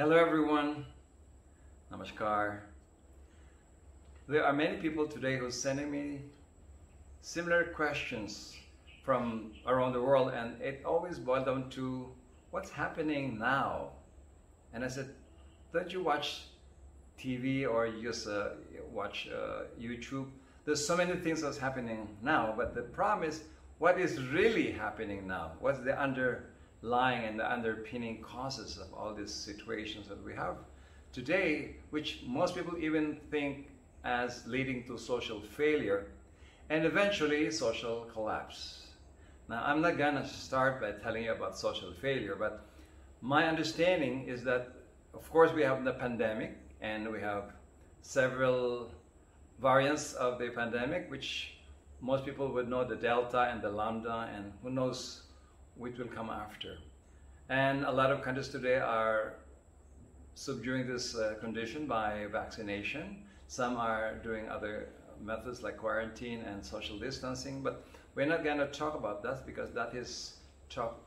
Hello everyone. Namaskar. There are many people today who are sending me similar questions from around the world and it always boils down to what's happening now. And I said, don't you watch TV or you just uh, watch uh, YouTube? There's so many things that's happening now, but the problem is what is really happening now? What's the underlying and the underpinning causes of all these situations that we have today, which most people even think as leading to social failure and eventually social collapse. Now, I'm not gonna start by telling you about social failure, but my understanding is that, of course, we have the pandemic and we have several variants of the pandemic, which most people would know the Delta and the Lambda, and who knows which will come after. And a lot of countries today are subduing this uh, condition by vaccination. Some are doing other methods like quarantine and social distancing, but we're not going to talk about that because that is talked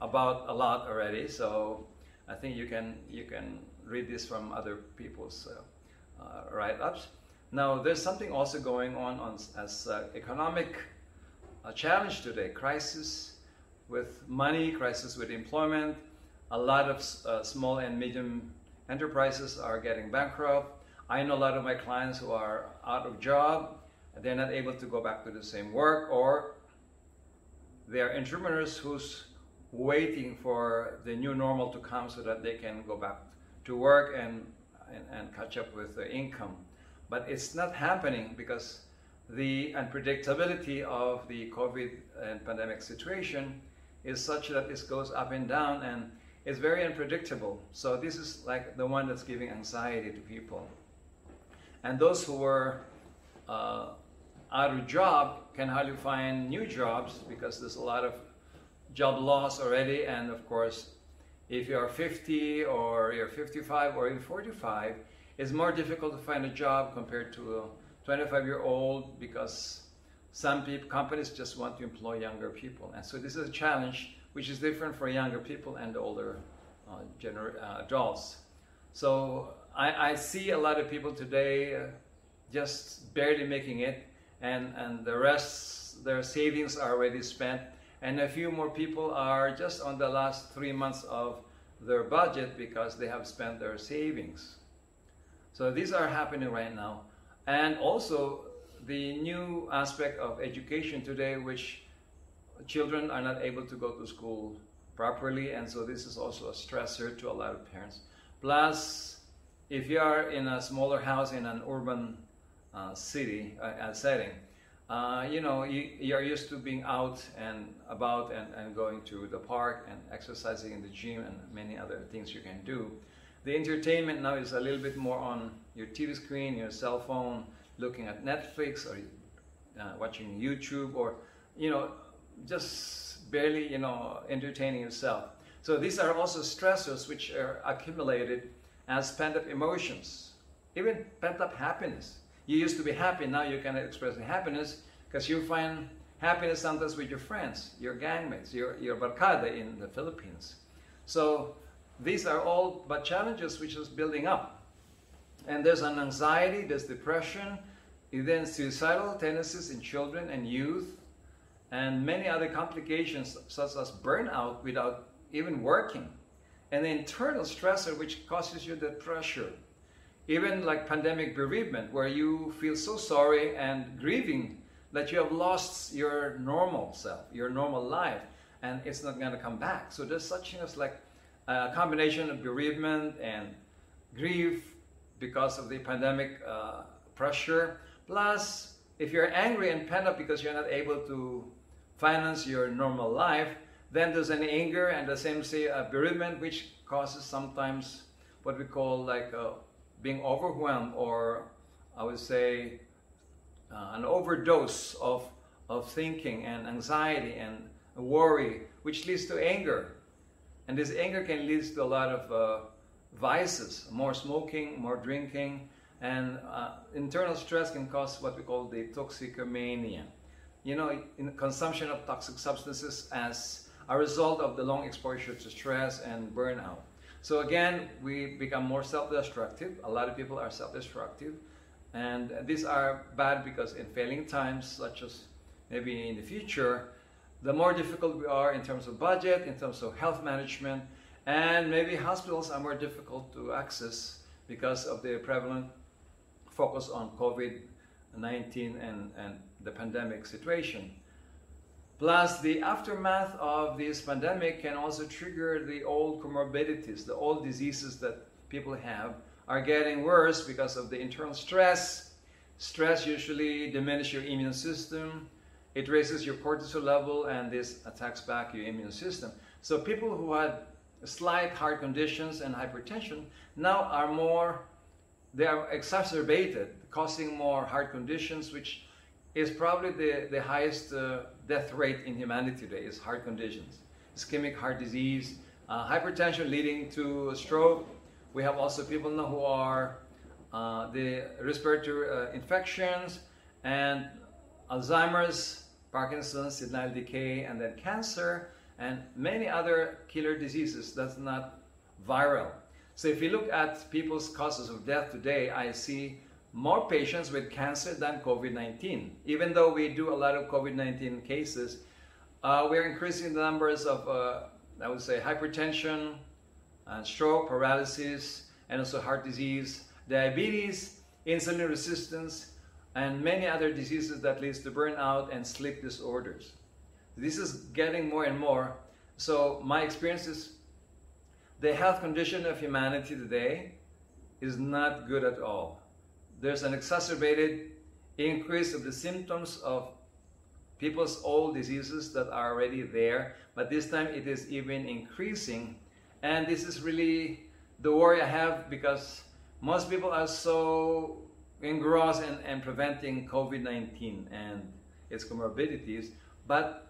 about a lot already. So I think you can you can read this from other people's uh, uh, write-ups. Now there's something also going on, on as uh, economic uh, challenge today, crisis with money, crisis with employment. A lot of uh, small and medium enterprises are getting bankrupt. I know a lot of my clients who are out of job. They're not able to go back to the same work or they are entrepreneurs who's waiting for the new normal to come so that they can go back to work and, and, and catch up with the income. But it's not happening because the unpredictability of the COVID and pandemic situation is such that this goes up and down and it's very unpredictable. So this is like the one that's giving anxiety to people. And those who were uh, out of job can hardly find new jobs because there's a lot of job loss already. And of course, if you're 50 or you're 55 or even 45, it's more difficult to find a job compared to a 25 year old because some people, companies just want to employ younger people. And so this is a challenge which is different for younger people and older uh, gener- uh, adults. So I, I, see a lot of people today uh, just barely making it and, and the rest, their savings are already spent. And a few more people are just on the last three months of their budget because they have spent their savings. So these are happening right now. And also the new aspect of education today, which children are not able to go to school properly. And so this is also a stressor to a lot of parents. Plus, if you are in a smaller house in an urban uh, city uh, setting, uh, you know, you, you're used to being out and about and, and going to the park and exercising in the gym and many other things you can do. The entertainment now is a little bit more on your TV screen, your cell phone, looking at Netflix or uh, watching YouTube or, you know, just barely, you know, entertaining yourself. So these are also stressors which are accumulated as pent-up emotions, even pent-up happiness. You used to be happy, now you cannot express happiness because you find happiness sometimes with your friends, your gangmates, your, your barkada in the Philippines. So these are all but challenges which is building up. And there's an anxiety, there's depression, then suicidal tendencies in children and youth, and many other complications such as burnout without even working, and the internal stressor which causes you the pressure even like pandemic bereavement, where you feel so sorry and grieving that you have lost your normal self, your normal life, and it's not going to come back. So there's such things like a combination of bereavement and grief because of the pandemic uh, pressure. Plus, if you're angry and pent up because you're not able to finance your normal life, then there's an anger and the same say a bereavement, which causes sometimes what we call like a being overwhelmed or I would say uh, an overdose of, of thinking and anxiety and worry, which leads to anger. And this anger can lead to a lot of uh, vices, more smoking, more drinking, and uh, internal stress can cause what we call the toxicomania. You know, in consumption of toxic substances as a result of the long exposure to stress and burnout. So again, we become more self-destructive. A lot of people are self-destructive. And these are bad because in failing times, such as maybe in the future, the more difficult we are in terms of budget, in terms of health management, and maybe hospitals are more difficult to access because of the prevalent focus on COVID-19 and, and the pandemic situation. Plus, the aftermath of this pandemic can also trigger the old comorbidities, the old diseases that people have are getting worse because of the internal stress. Stress usually diminishes your immune system. It raises your cortisol level and this attacks back your immune system. So people who had slight heart conditions and hypertension now are more, they are exacerbated, causing more heart conditions, which is probably the, the highest uh, death rate in humanity today is heart conditions. Ischemic heart disease, uh, hypertension leading to stroke. We have also people now who are uh, the respiratory uh, infections and Alzheimer's, Parkinson's, senile decay, and then cancer, and many other killer diseases that's not viral. So if you look at people's causes of death today, I see more patients with cancer than COVID-19. Even though we do a lot of COVID-19 cases, uh, we're increasing the numbers of, uh, I would say, hypertension, uh, stroke, paralysis, and also heart disease, diabetes, insulin resistance, and many other diseases that leads to burnout and sleep disorders. This is getting more and more. So my experience is the health condition of humanity today is not good at all there's an exacerbated increase of the symptoms of people's old diseases that are already there, but this time it is even increasing. And this is really the worry I have because most people are so engrossed in, in preventing COVID-19 and its comorbidities, but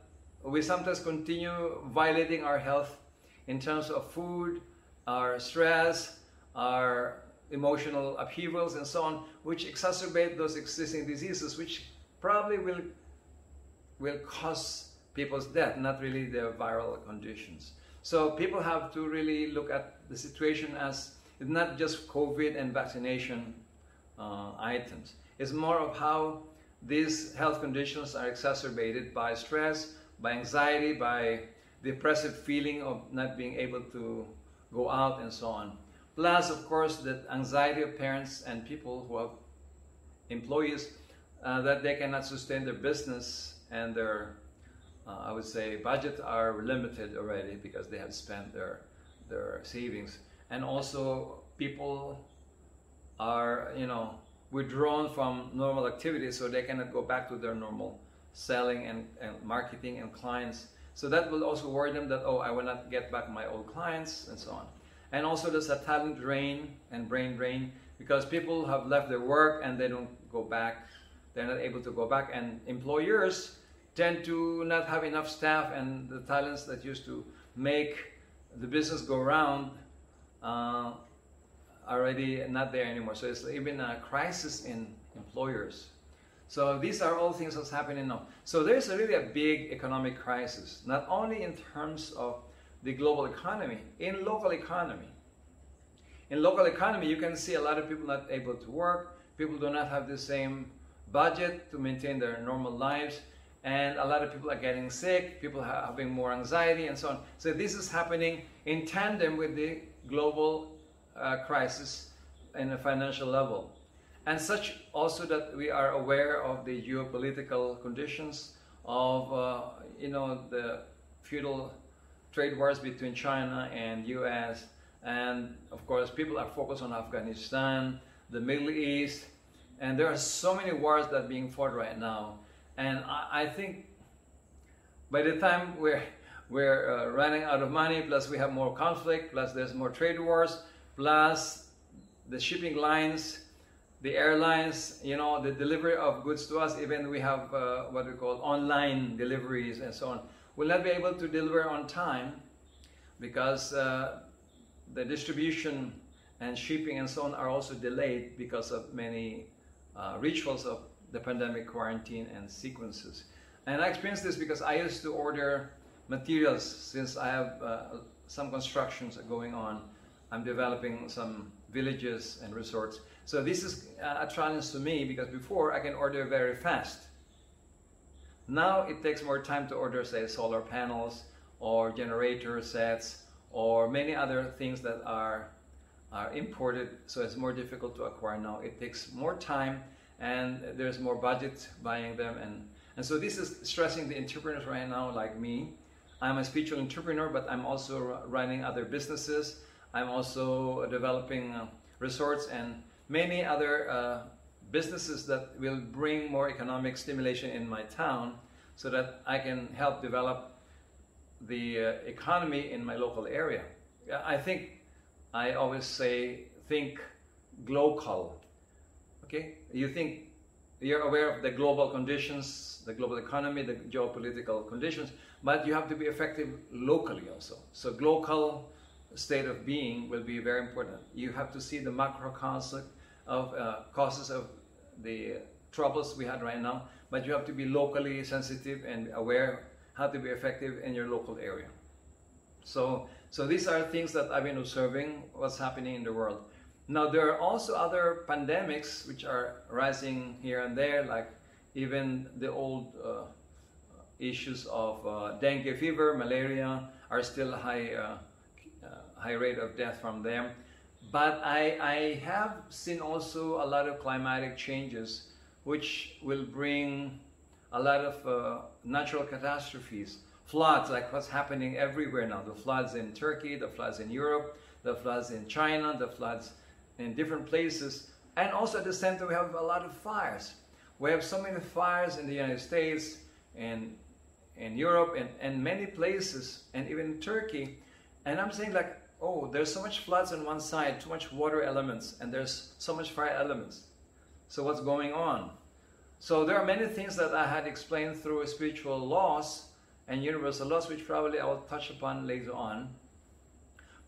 we sometimes continue violating our health in terms of food, our stress, our emotional upheavals and so on, which exacerbate those existing diseases, which probably will, will cause people's death, not really their viral conditions. So people have to really look at the situation as not just COVID and vaccination uh, items. It's more of how these health conditions are exacerbated by stress, by anxiety, by the oppressive feeling of not being able to go out and so on. Plus, of course, the anxiety of parents and people who have employees uh, that they cannot sustain their business and their, uh, I would say, budget are limited already because they have spent their, their savings. And also, people are, you know, withdrawn from normal activities so they cannot go back to their normal selling and, and marketing and clients. So that will also worry them that, oh, I will not get back my old clients and so on. And also there's a talent drain and brain drain because people have left their work and they don't go back. They're not able to go back. And employers tend to not have enough staff and the talents that used to make the business go around uh, already not there anymore. So it's even a crisis in employers. So these are all things that's happening now. So there's a really a big economic crisis, not only in terms of the global economy, in local economy. In local economy, you can see a lot of people not able to work, people do not have the same budget to maintain their normal lives, and a lot of people are getting sick, people are having more anxiety and so on. So this is happening in tandem with the global uh, crisis in a financial level. And such also that we are aware of the geopolitical conditions of, uh, you know, the feudal trade wars between China and US. And of course, people are focused on Afghanistan, the Middle East, and there are so many wars that are being fought right now. And I, I think by the time we're, we're uh, running out of money, plus we have more conflict, plus there's more trade wars, plus the shipping lines, the airlines, you know, the delivery of goods to us, even we have uh, what we call online deliveries and so on will not be able to deliver on time because uh, the distribution and shipping and so on are also delayed because of many uh, rituals of the pandemic quarantine and sequences. And I experienced this because I used to order materials since I have uh, some constructions going on I'm developing some villages and resorts. So this is a challenge to me because before I can order very fast. Now it takes more time to order, say, solar panels or generator sets or many other things that are, are imported. So it's more difficult to acquire now. It takes more time and there's more budget buying them. And, and so this is stressing the entrepreneurs right now like me. I'm a spiritual entrepreneur, but I'm also running other businesses. I'm also developing uh, resorts and many other uh, businesses that will bring more economic stimulation in my town so that I can help develop the uh, economy in my local area. I think I always say think global. Okay? You think you're aware of the global conditions, the global economy, the geopolitical conditions, but you have to be effective locally also. So global state of being will be very important. You have to see the macro causes of uh, causes of the troubles we had right now, but you have to be locally sensitive and aware how to be effective in your local area. So, so these are things that I've been observing what's happening in the world. Now there are also other pandemics which are rising here and there, like even the old uh, issues of uh, dengue fever, malaria are still high, uh, uh, high rate of death from them. But I, I have seen also a lot of climatic changes which will bring a lot of uh, natural catastrophes, floods like what's happening everywhere now. The floods in Turkey, the floods in Europe, the floods in China, the floods in different places. And also at the center we have a lot of fires. We have so many fires in the United States and in Europe and, and many places and even in Turkey. And I'm saying like, oh, there's so much floods on one side, too much water elements, and there's so much fire elements. So what's going on? So there are many things that I had explained through spiritual laws and universal laws, which probably I will touch upon later on.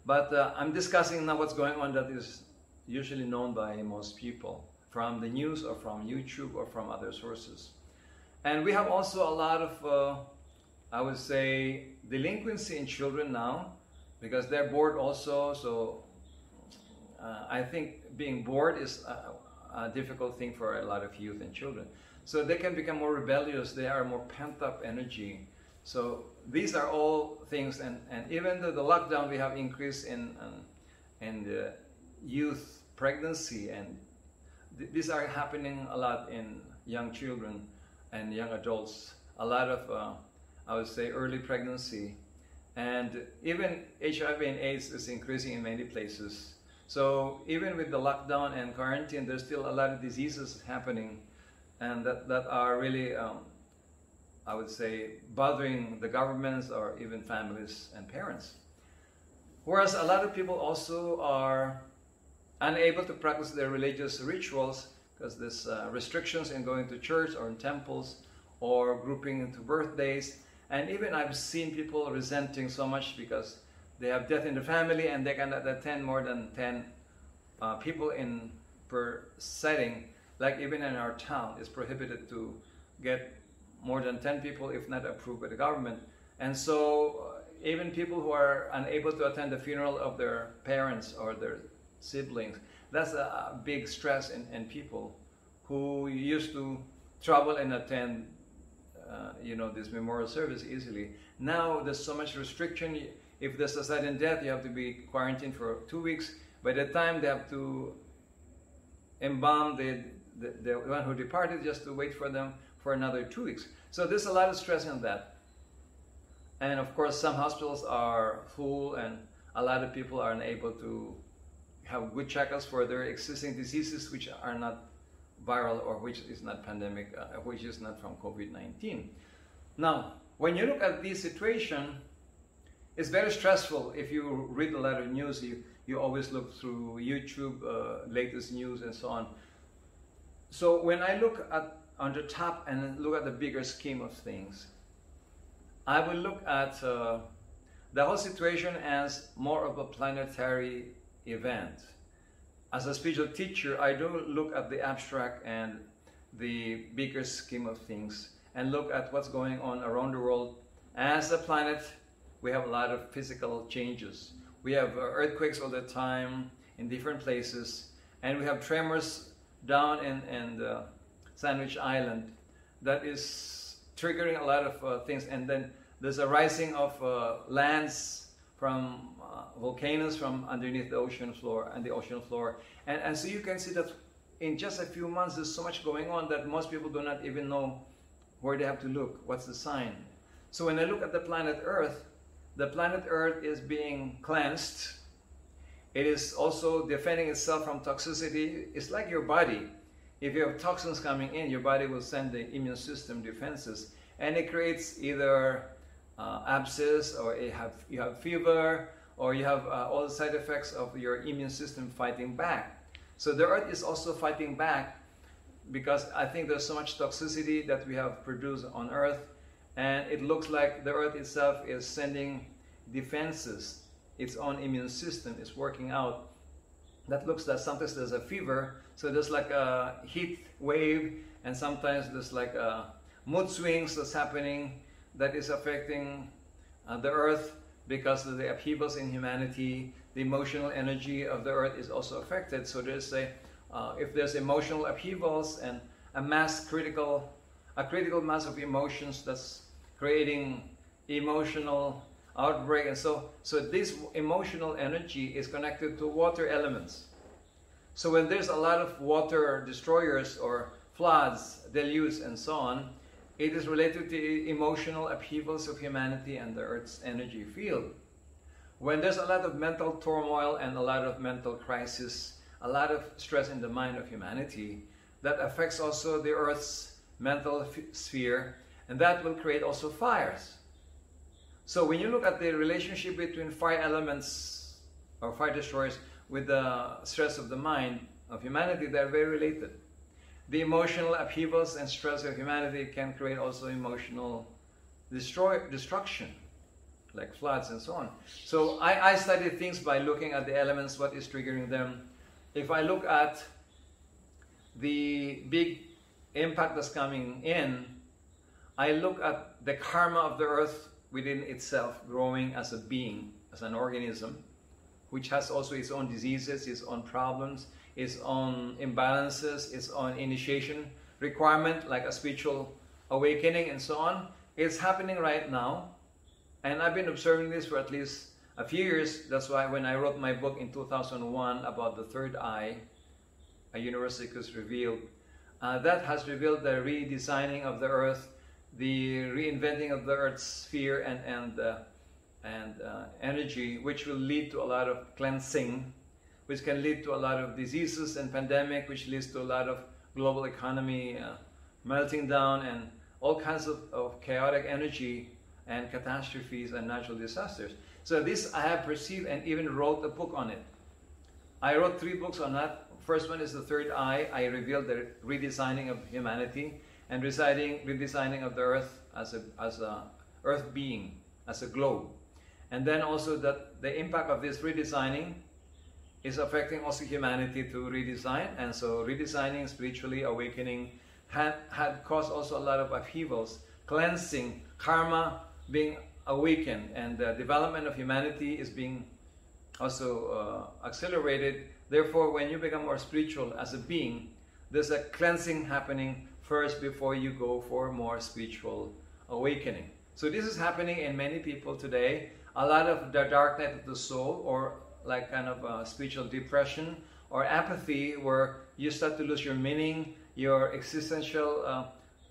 But uh, I'm discussing now what's going on that is usually known by most people from the news or from YouTube or from other sources. And we have also a lot of, uh, I would say, delinquency in children now because they're bored also. So uh, I think being bored is a, a, difficult thing for a lot of youth and children. So they can become more rebellious. They are more pent up energy. So these are all things, and, and even though the lockdown, we have increase in um, in the youth pregnancy, and th these are happening a lot in young children and young adults. A lot of, uh, I would say, early pregnancy and even HIV and AIDS is increasing in many places. So even with the lockdown and quarantine, there's still a lot of diseases happening and that, that are really, um, I would say, bothering the governments or even families and parents. Whereas a lot of people also are unable to practice their religious rituals because there's uh, restrictions in going to church or in temples or grouping into birthdays and even I've seen people resenting so much because they have death in the family and they cannot attend more than 10 uh, people in per setting. Like even in our town, it's prohibited to get more than 10 people if not approved by the government. And so uh, even people who are unable to attend the funeral of their parents or their siblings, that's a, big stress in, in people who used to travel and attend uh, you know, this memorial service easily. Now there's so much restriction. If there's a sudden death, you have to be quarantined for two weeks. By the time they have to embalm the, the, the one who departed, just to wait for them for another two weeks. So there's a lot of stress in that. And of course, some hospitals are full and a lot of people are unable to have good checkups for their existing diseases which are not viral or which is not pandemic, uh, which is not from COVID-19. Now, when you look at this situation, it's very stressful. If you read a lot of news, you, you always look through YouTube, uh, latest news and so on. So when I look at on the top and look at the bigger scheme of things, I will look at uh, the whole situation as more of a planetary event as a spiritual teacher, I do look at the abstract and the bigger scheme of things and look at what's going on around the world. As a planet, we have a lot of physical changes. We have earthquakes all the time in different places, and we have tremors down in, in Sandwich Island that is triggering a lot of uh, things. And then there's a rising of uh, lands from uh, volcanoes from underneath the ocean floor and the ocean floor. And, and so you can see that in just a few months, there's so much going on that most people do not even know where they have to look. What's the sign? So when I look at the planet Earth, the planet Earth is being cleansed. It is also defending itself from toxicity. It's like your body. If you have toxins coming in, your body will send the immune system defenses, and it creates either uh, abscess, or have, you have fever, or you have uh, all the side effects of your immune system fighting back. So the earth is also fighting back because I think there's so much toxicity that we have produced on earth, and it looks like the earth itself is sending defenses. Its own immune system is working out. That looks like sometimes there's a fever, so there's like a heat wave, and sometimes there's like a mood swings that's happening that is affecting uh, the earth because of the upheavals in humanity. The emotional energy of the earth is also affected. So there's a, uh, if there's emotional upheavals and a mass critical, a critical mass of emotions that's creating emotional outbreak. And so, so this emotional energy is connected to water elements. So when there's a lot of water destroyers or floods, deluges, and so on, it is related to emotional upheavals of humanity and the Earth's energy field. When there's a lot of mental turmoil and a lot of mental crisis, a lot of stress in the mind of humanity, that affects also the Earth's mental sphere, and that will create also fires. So when you look at the relationship between fire elements or fire destroyers with the stress of the mind of humanity, they're very related the emotional upheavals and stress of humanity can create also emotional destroy, destruction, like floods and so on. So I, I study things by looking at the elements, what is triggering them. If I look at the big impact that's coming in, I look at the karma of the earth within itself growing as a being, as an organism, which has also its own diseases, its own problems, its own imbalances, its own initiation requirement, like a spiritual awakening and so on. It's happening right now. And I've been observing this for at least a few years. That's why when I wrote my book in 2001 about the third eye, a universe was revealed, uh, that has revealed the redesigning of the earth, the reinventing of the earth's sphere and, and, uh, and uh, energy, which will lead to a lot of cleansing which can lead to a lot of diseases and pandemic, which leads to a lot of global economy uh, melting down and all kinds of, of chaotic energy and catastrophes and natural disasters. So this I have perceived and even wrote a book on it. I wrote three books on that. First one is The Third Eye. I revealed the redesigning of humanity and redesigning, redesigning of the earth as a, as a earth being, as a globe. And then also that the impact of this redesigning is affecting also humanity to redesign. And so redesigning, spiritually awakening, had, had caused also a lot of upheavals, cleansing, karma being awakened, and the development of humanity is being also uh, accelerated. Therefore, when you become more spiritual as a being, there's a cleansing happening first before you go for more spiritual awakening. So this is happening in many people today. A lot of the dark night of the soul or like kind of spiritual depression or apathy where you start to lose your meaning, your existential uh,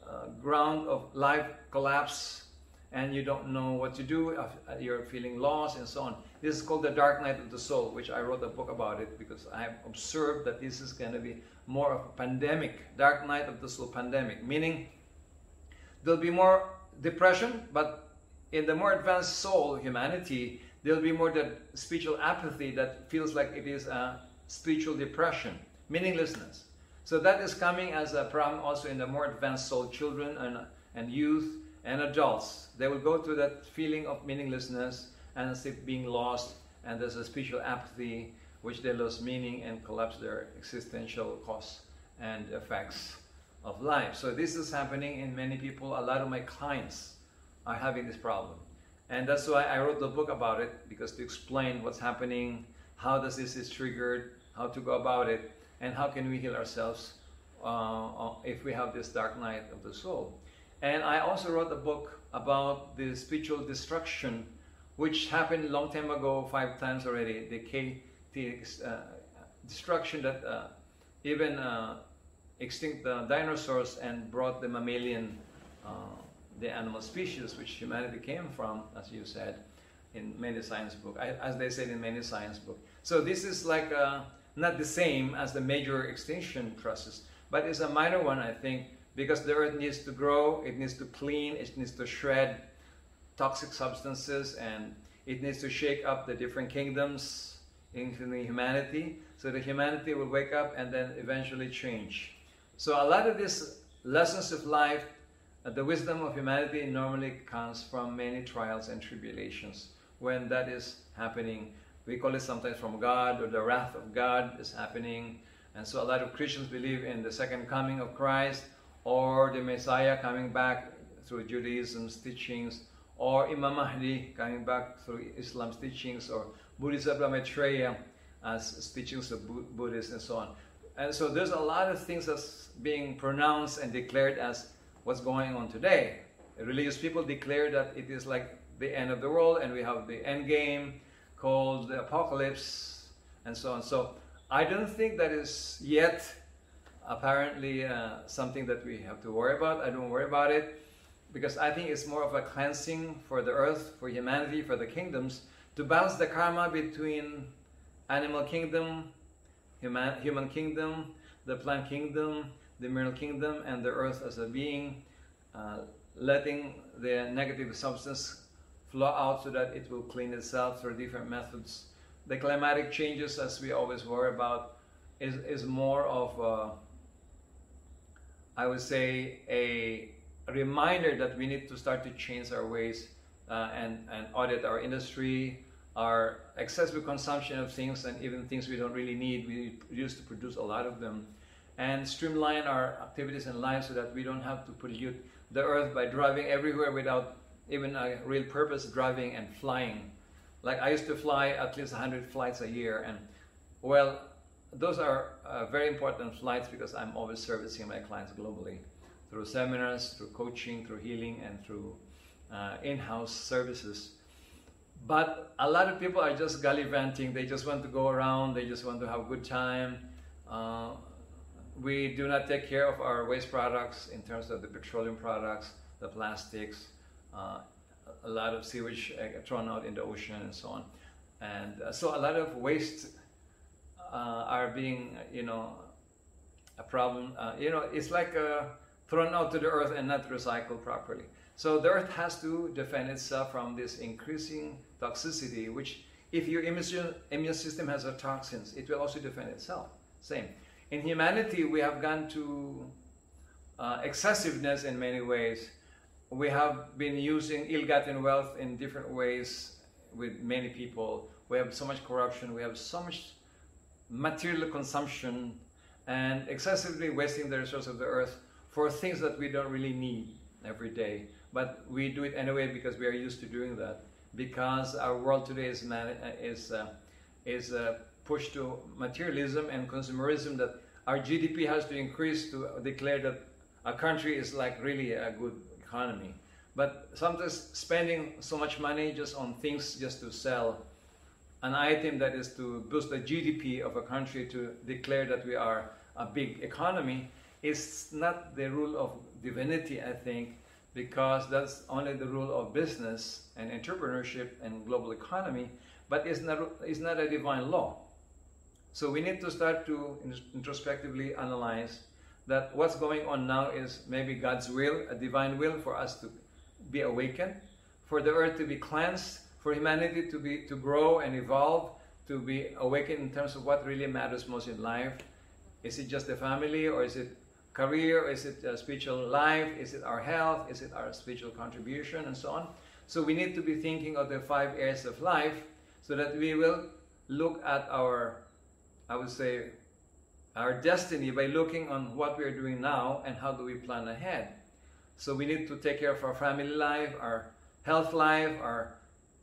uh, ground of life collapse, and you don't know what to do, uh, you're feeling lost, and so on. This is called the dark night of the soul, which I wrote a book about it because I have observed that this is going to be more of a pandemic, dark night of the soul pandemic, meaning there'll be more depression, but in the more advanced soul, humanity, there'll be more that spiritual apathy that feels like it is a spiritual depression, meaninglessness. So that is coming as a problem also in the more advanced soul children and, and youth and adults. They will go through that feeling of meaninglessness and as if being lost, and there's a spiritual apathy which they lose meaning and collapse their existential costs and effects of life. So this is happening in many people. A lot of my clients are having this problem. And that's why I wrote the book about it, because to explain what's happening, how does this is triggered, how to go about it, and how can we heal ourselves uh, if we have this dark night of the soul. And I also wrote a book about the spiritual destruction, which happened long time ago, five times already. The, K, uh, destruction that uh, even uh, extinct the dinosaurs and brought the mammalian, uh, the animal species, which humanity came from, as you said, in many science book, as they said in many science book. So this is like uh, not the same as the major extinction process, but it's a minor one, I think, because the earth needs to grow, it needs to clean, it needs to shred toxic substances, and it needs to shake up the different kingdoms, including humanity, so that humanity will wake up and then eventually change. So a lot of these lessons of life, Uh, the wisdom of humanity normally comes from many trials and tribulations. When that is happening, we call it sometimes from God or the wrath of God is happening. And so a lot of Christians believe in the second coming of Christ or the Messiah coming back through Judaism's teachings or Imam Mahdi coming back through Islam's teachings or Bodhisattva Maitreya as uh, teachings of Buddhists and so on. And so there's a lot of things that's being pronounced and declared as what's going on today. Religious people declare that it is like the end of the world and we have the end game called the apocalypse and so on. So I don't think that is yet apparently uh, something that we have to worry about. I don't worry about it because I think it's more of a cleansing for the earth, for humanity, for the kingdoms to balance the karma between animal kingdom, human, human kingdom, the plant kingdom, the mineral kingdom, and the earth as a being, uh, letting the negative substance flow out so that it will clean itself through different methods. The climatic changes, as we always worry about, is, is more of, a, I would say, a reminder that we need to start to change our ways uh, and, and audit our industry, our excessive consumption of things and even things we don't really need. We used to produce a lot of them. And streamline our activities and lives so that we don't have to pollute the earth by driving everywhere without even a real purpose, driving and flying. Like I used to fly at least 100 flights a year. And well, those are uh, very important flights because I'm always servicing my clients globally through seminars, through coaching, through healing, and through uh, in-house services. But a lot of people are just gallivanting. They just want to go around. They just want to have a good time. Uh, we do not take care of our waste products in terms of the petroleum products, the plastics, uh, a lot of sewage uh, thrown out in the ocean and so on. And uh, so a lot of waste uh, are being, you know, a problem. Uh, you know, it's like thrown out to the earth and not recycled properly. So the earth has to defend itself from this increasing toxicity, which if your immune system has a toxins, it will also defend itself. Same. In humanity, we have gone to uh, excessiveness in many ways. We have been using ill-gotten wealth in different ways with many people. We have so much corruption. We have so much material consumption and excessively wasting the resources of the earth for things that we don't really need every day. But we do it anyway because we are used to doing that. Because our world today is man- is uh, is uh, pushed to materialism and consumerism. That our GDP has to increase to declare that a country is like really a good economy. But sometimes spending so much money just on things just to sell an item that is to boost the GDP of a country to declare that we are a big economy is not the rule of divinity, I think, because that's only the rule of business and entrepreneurship and global economy, but it's not, it's not a divine law. So we need to start to introspectively analyze that what's going on now is maybe God's will, a divine will for us to be awakened, for the earth to be cleansed, for humanity to be to grow and evolve, to be awakened in terms of what really matters most in life. Is it just the family or is it career? Or is it a spiritual life? Is it our health? Is it our spiritual contribution and so on? So we need to be thinking of the five areas of life so that we will look at our, I would say, our destiny by looking on what we are doing now and how do we plan ahead. So we need to take care of our family life, our health life, our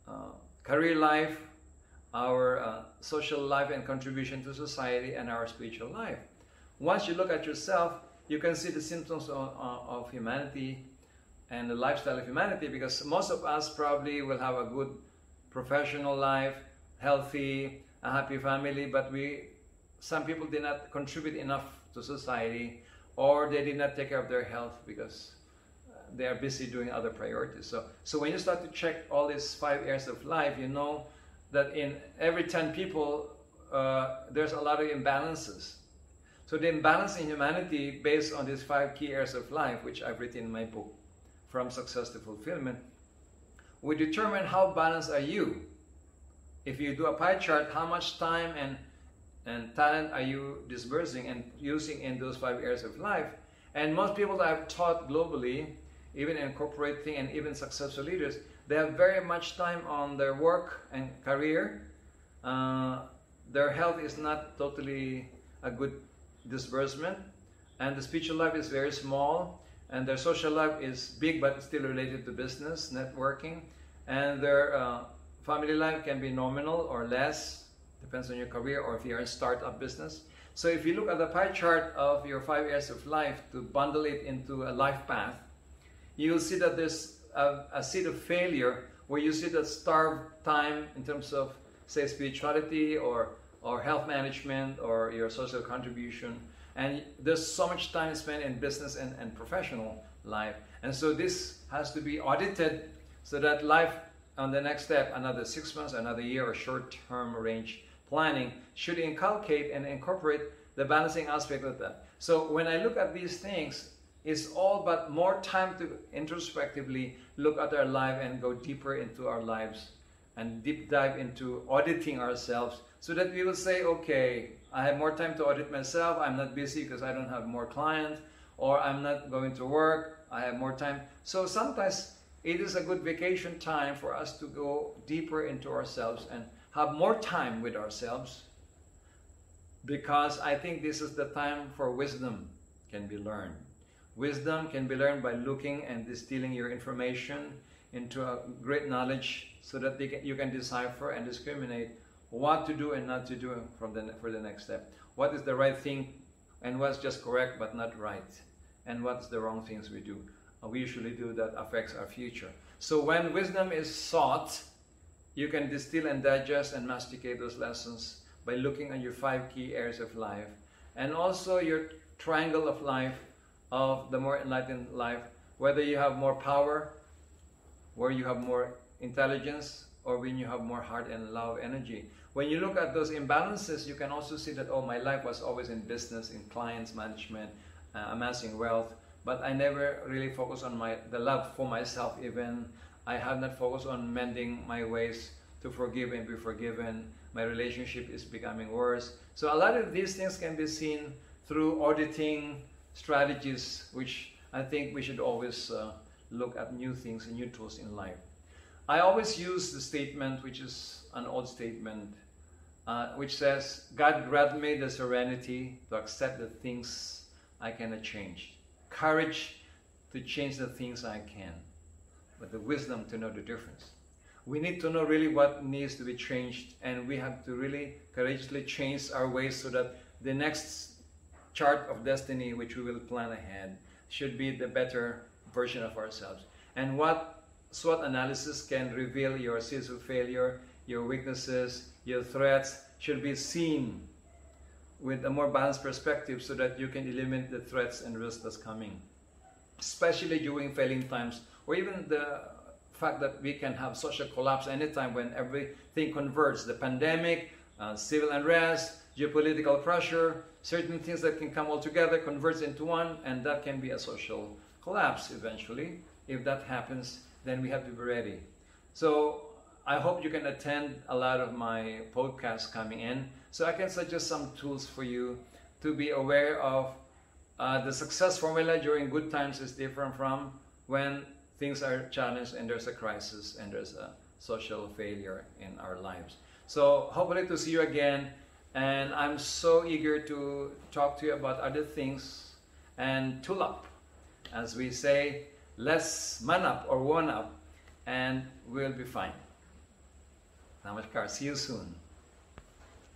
uh, career life, our uh, social life and contribution to society, and our spiritual life. Once you look at yourself, you can see the symptoms of, of humanity and the lifestyle of humanity because most of us probably will have a good professional life, healthy, a happy family, but we some people did not contribute enough to society or they did not take care of their health because uh, they are busy doing other priorities. So, so when you start to check all these five areas of life, you know that in every 10 people, uh, there's a lot of imbalances. So the imbalance in humanity based on these five key areas of life, which I've written in my book, From Success to Fulfillment, will determine how balanced are you. If you do a pie chart, how much time and and talent are you disbursing and using in those five areas of life? And most people that I've taught globally, even in corporate thing and even successful leaders, they have very much time on their work and career. Uh, their health is not totally a good disbursement, and the spiritual life is very small, and their social life is big but still related to business, networking, and their uh, family life can be nominal or less Depends on your career or if you're in startup business. So if you look at the pie chart of your five years of life to bundle it into a life path, you'll see that there's a, a seed of failure where you see that starved time in terms of say spirituality or or health management or your social contribution and there's so much time spent in business and, and professional life and so this has to be audited so that life on the next step another six months another year or short term range planning should inculcate and incorporate the balancing aspect of that. So when I look at these things, it's all but more time to introspectively look at our life and go deeper into our lives and deep dive into auditing ourselves so that we will say, okay, I have more time to audit myself. I'm not busy because I don't have more clients, or I'm not going to work. I have more time. So sometimes it is a good vacation time for us to go deeper into ourselves and have more time with ourselves because I think this is the time for wisdom can be learned. Wisdom can be learned by looking and distilling your information into a great knowledge so that can, you can decipher and discriminate what to do and not to do from the, for the next step. What is the right thing and what's just correct but not right. And what's the wrong things we do. We usually do that affects our future. So when wisdom is sought, you can distill and digest and masticate those lessons by looking at your five key areas of life and also your triangle of life of the more enlightened life, whether you have more power, where you have more intelligence, or when you have more heart and love energy. When you look at those imbalances, you can also see that, oh, my life was always in business, in clients management, uh, amassing wealth, but I never really focused on my the love for myself even I have not focused on mending my ways to forgive and be forgiven. My relationship is becoming worse. So a lot of these things can be seen through auditing strategies, which I think we should always uh, look at new things and new tools in life. I always use the statement, which is an old statement, uh, which says, God grant me the serenity to accept the things I cannot change, courage to change the things I can but the wisdom to know the difference. We need to know really what needs to be changed, and we have to really courageously change our ways so that the next chart of destiny, which we will plan ahead, should be the better version of ourselves. And what SWOT analysis can reveal your seeds of failure, your weaknesses, your threats, should be seen with a more balanced perspective so that you can eliminate the threats and risks that's coming. Especially during failing times or even the fact that we can have social collapse anytime when everything converges the pandemic, uh, civil unrest, geopolitical pressure, certain things that can come all together converge into one, and that can be a social collapse eventually. If that happens, then we have to be ready. So I hope you can attend a lot of my podcasts coming in, so I can suggest some tools for you to be aware of. Uh, the success formula during good times is different from when things are challenged and there's a crisis and there's a social failure in our lives. So hopefully to see you again and I'm so eager to talk to you about other things and tool up. As we say, let's man up or one up and we'll be fine. Namaskar. See you soon.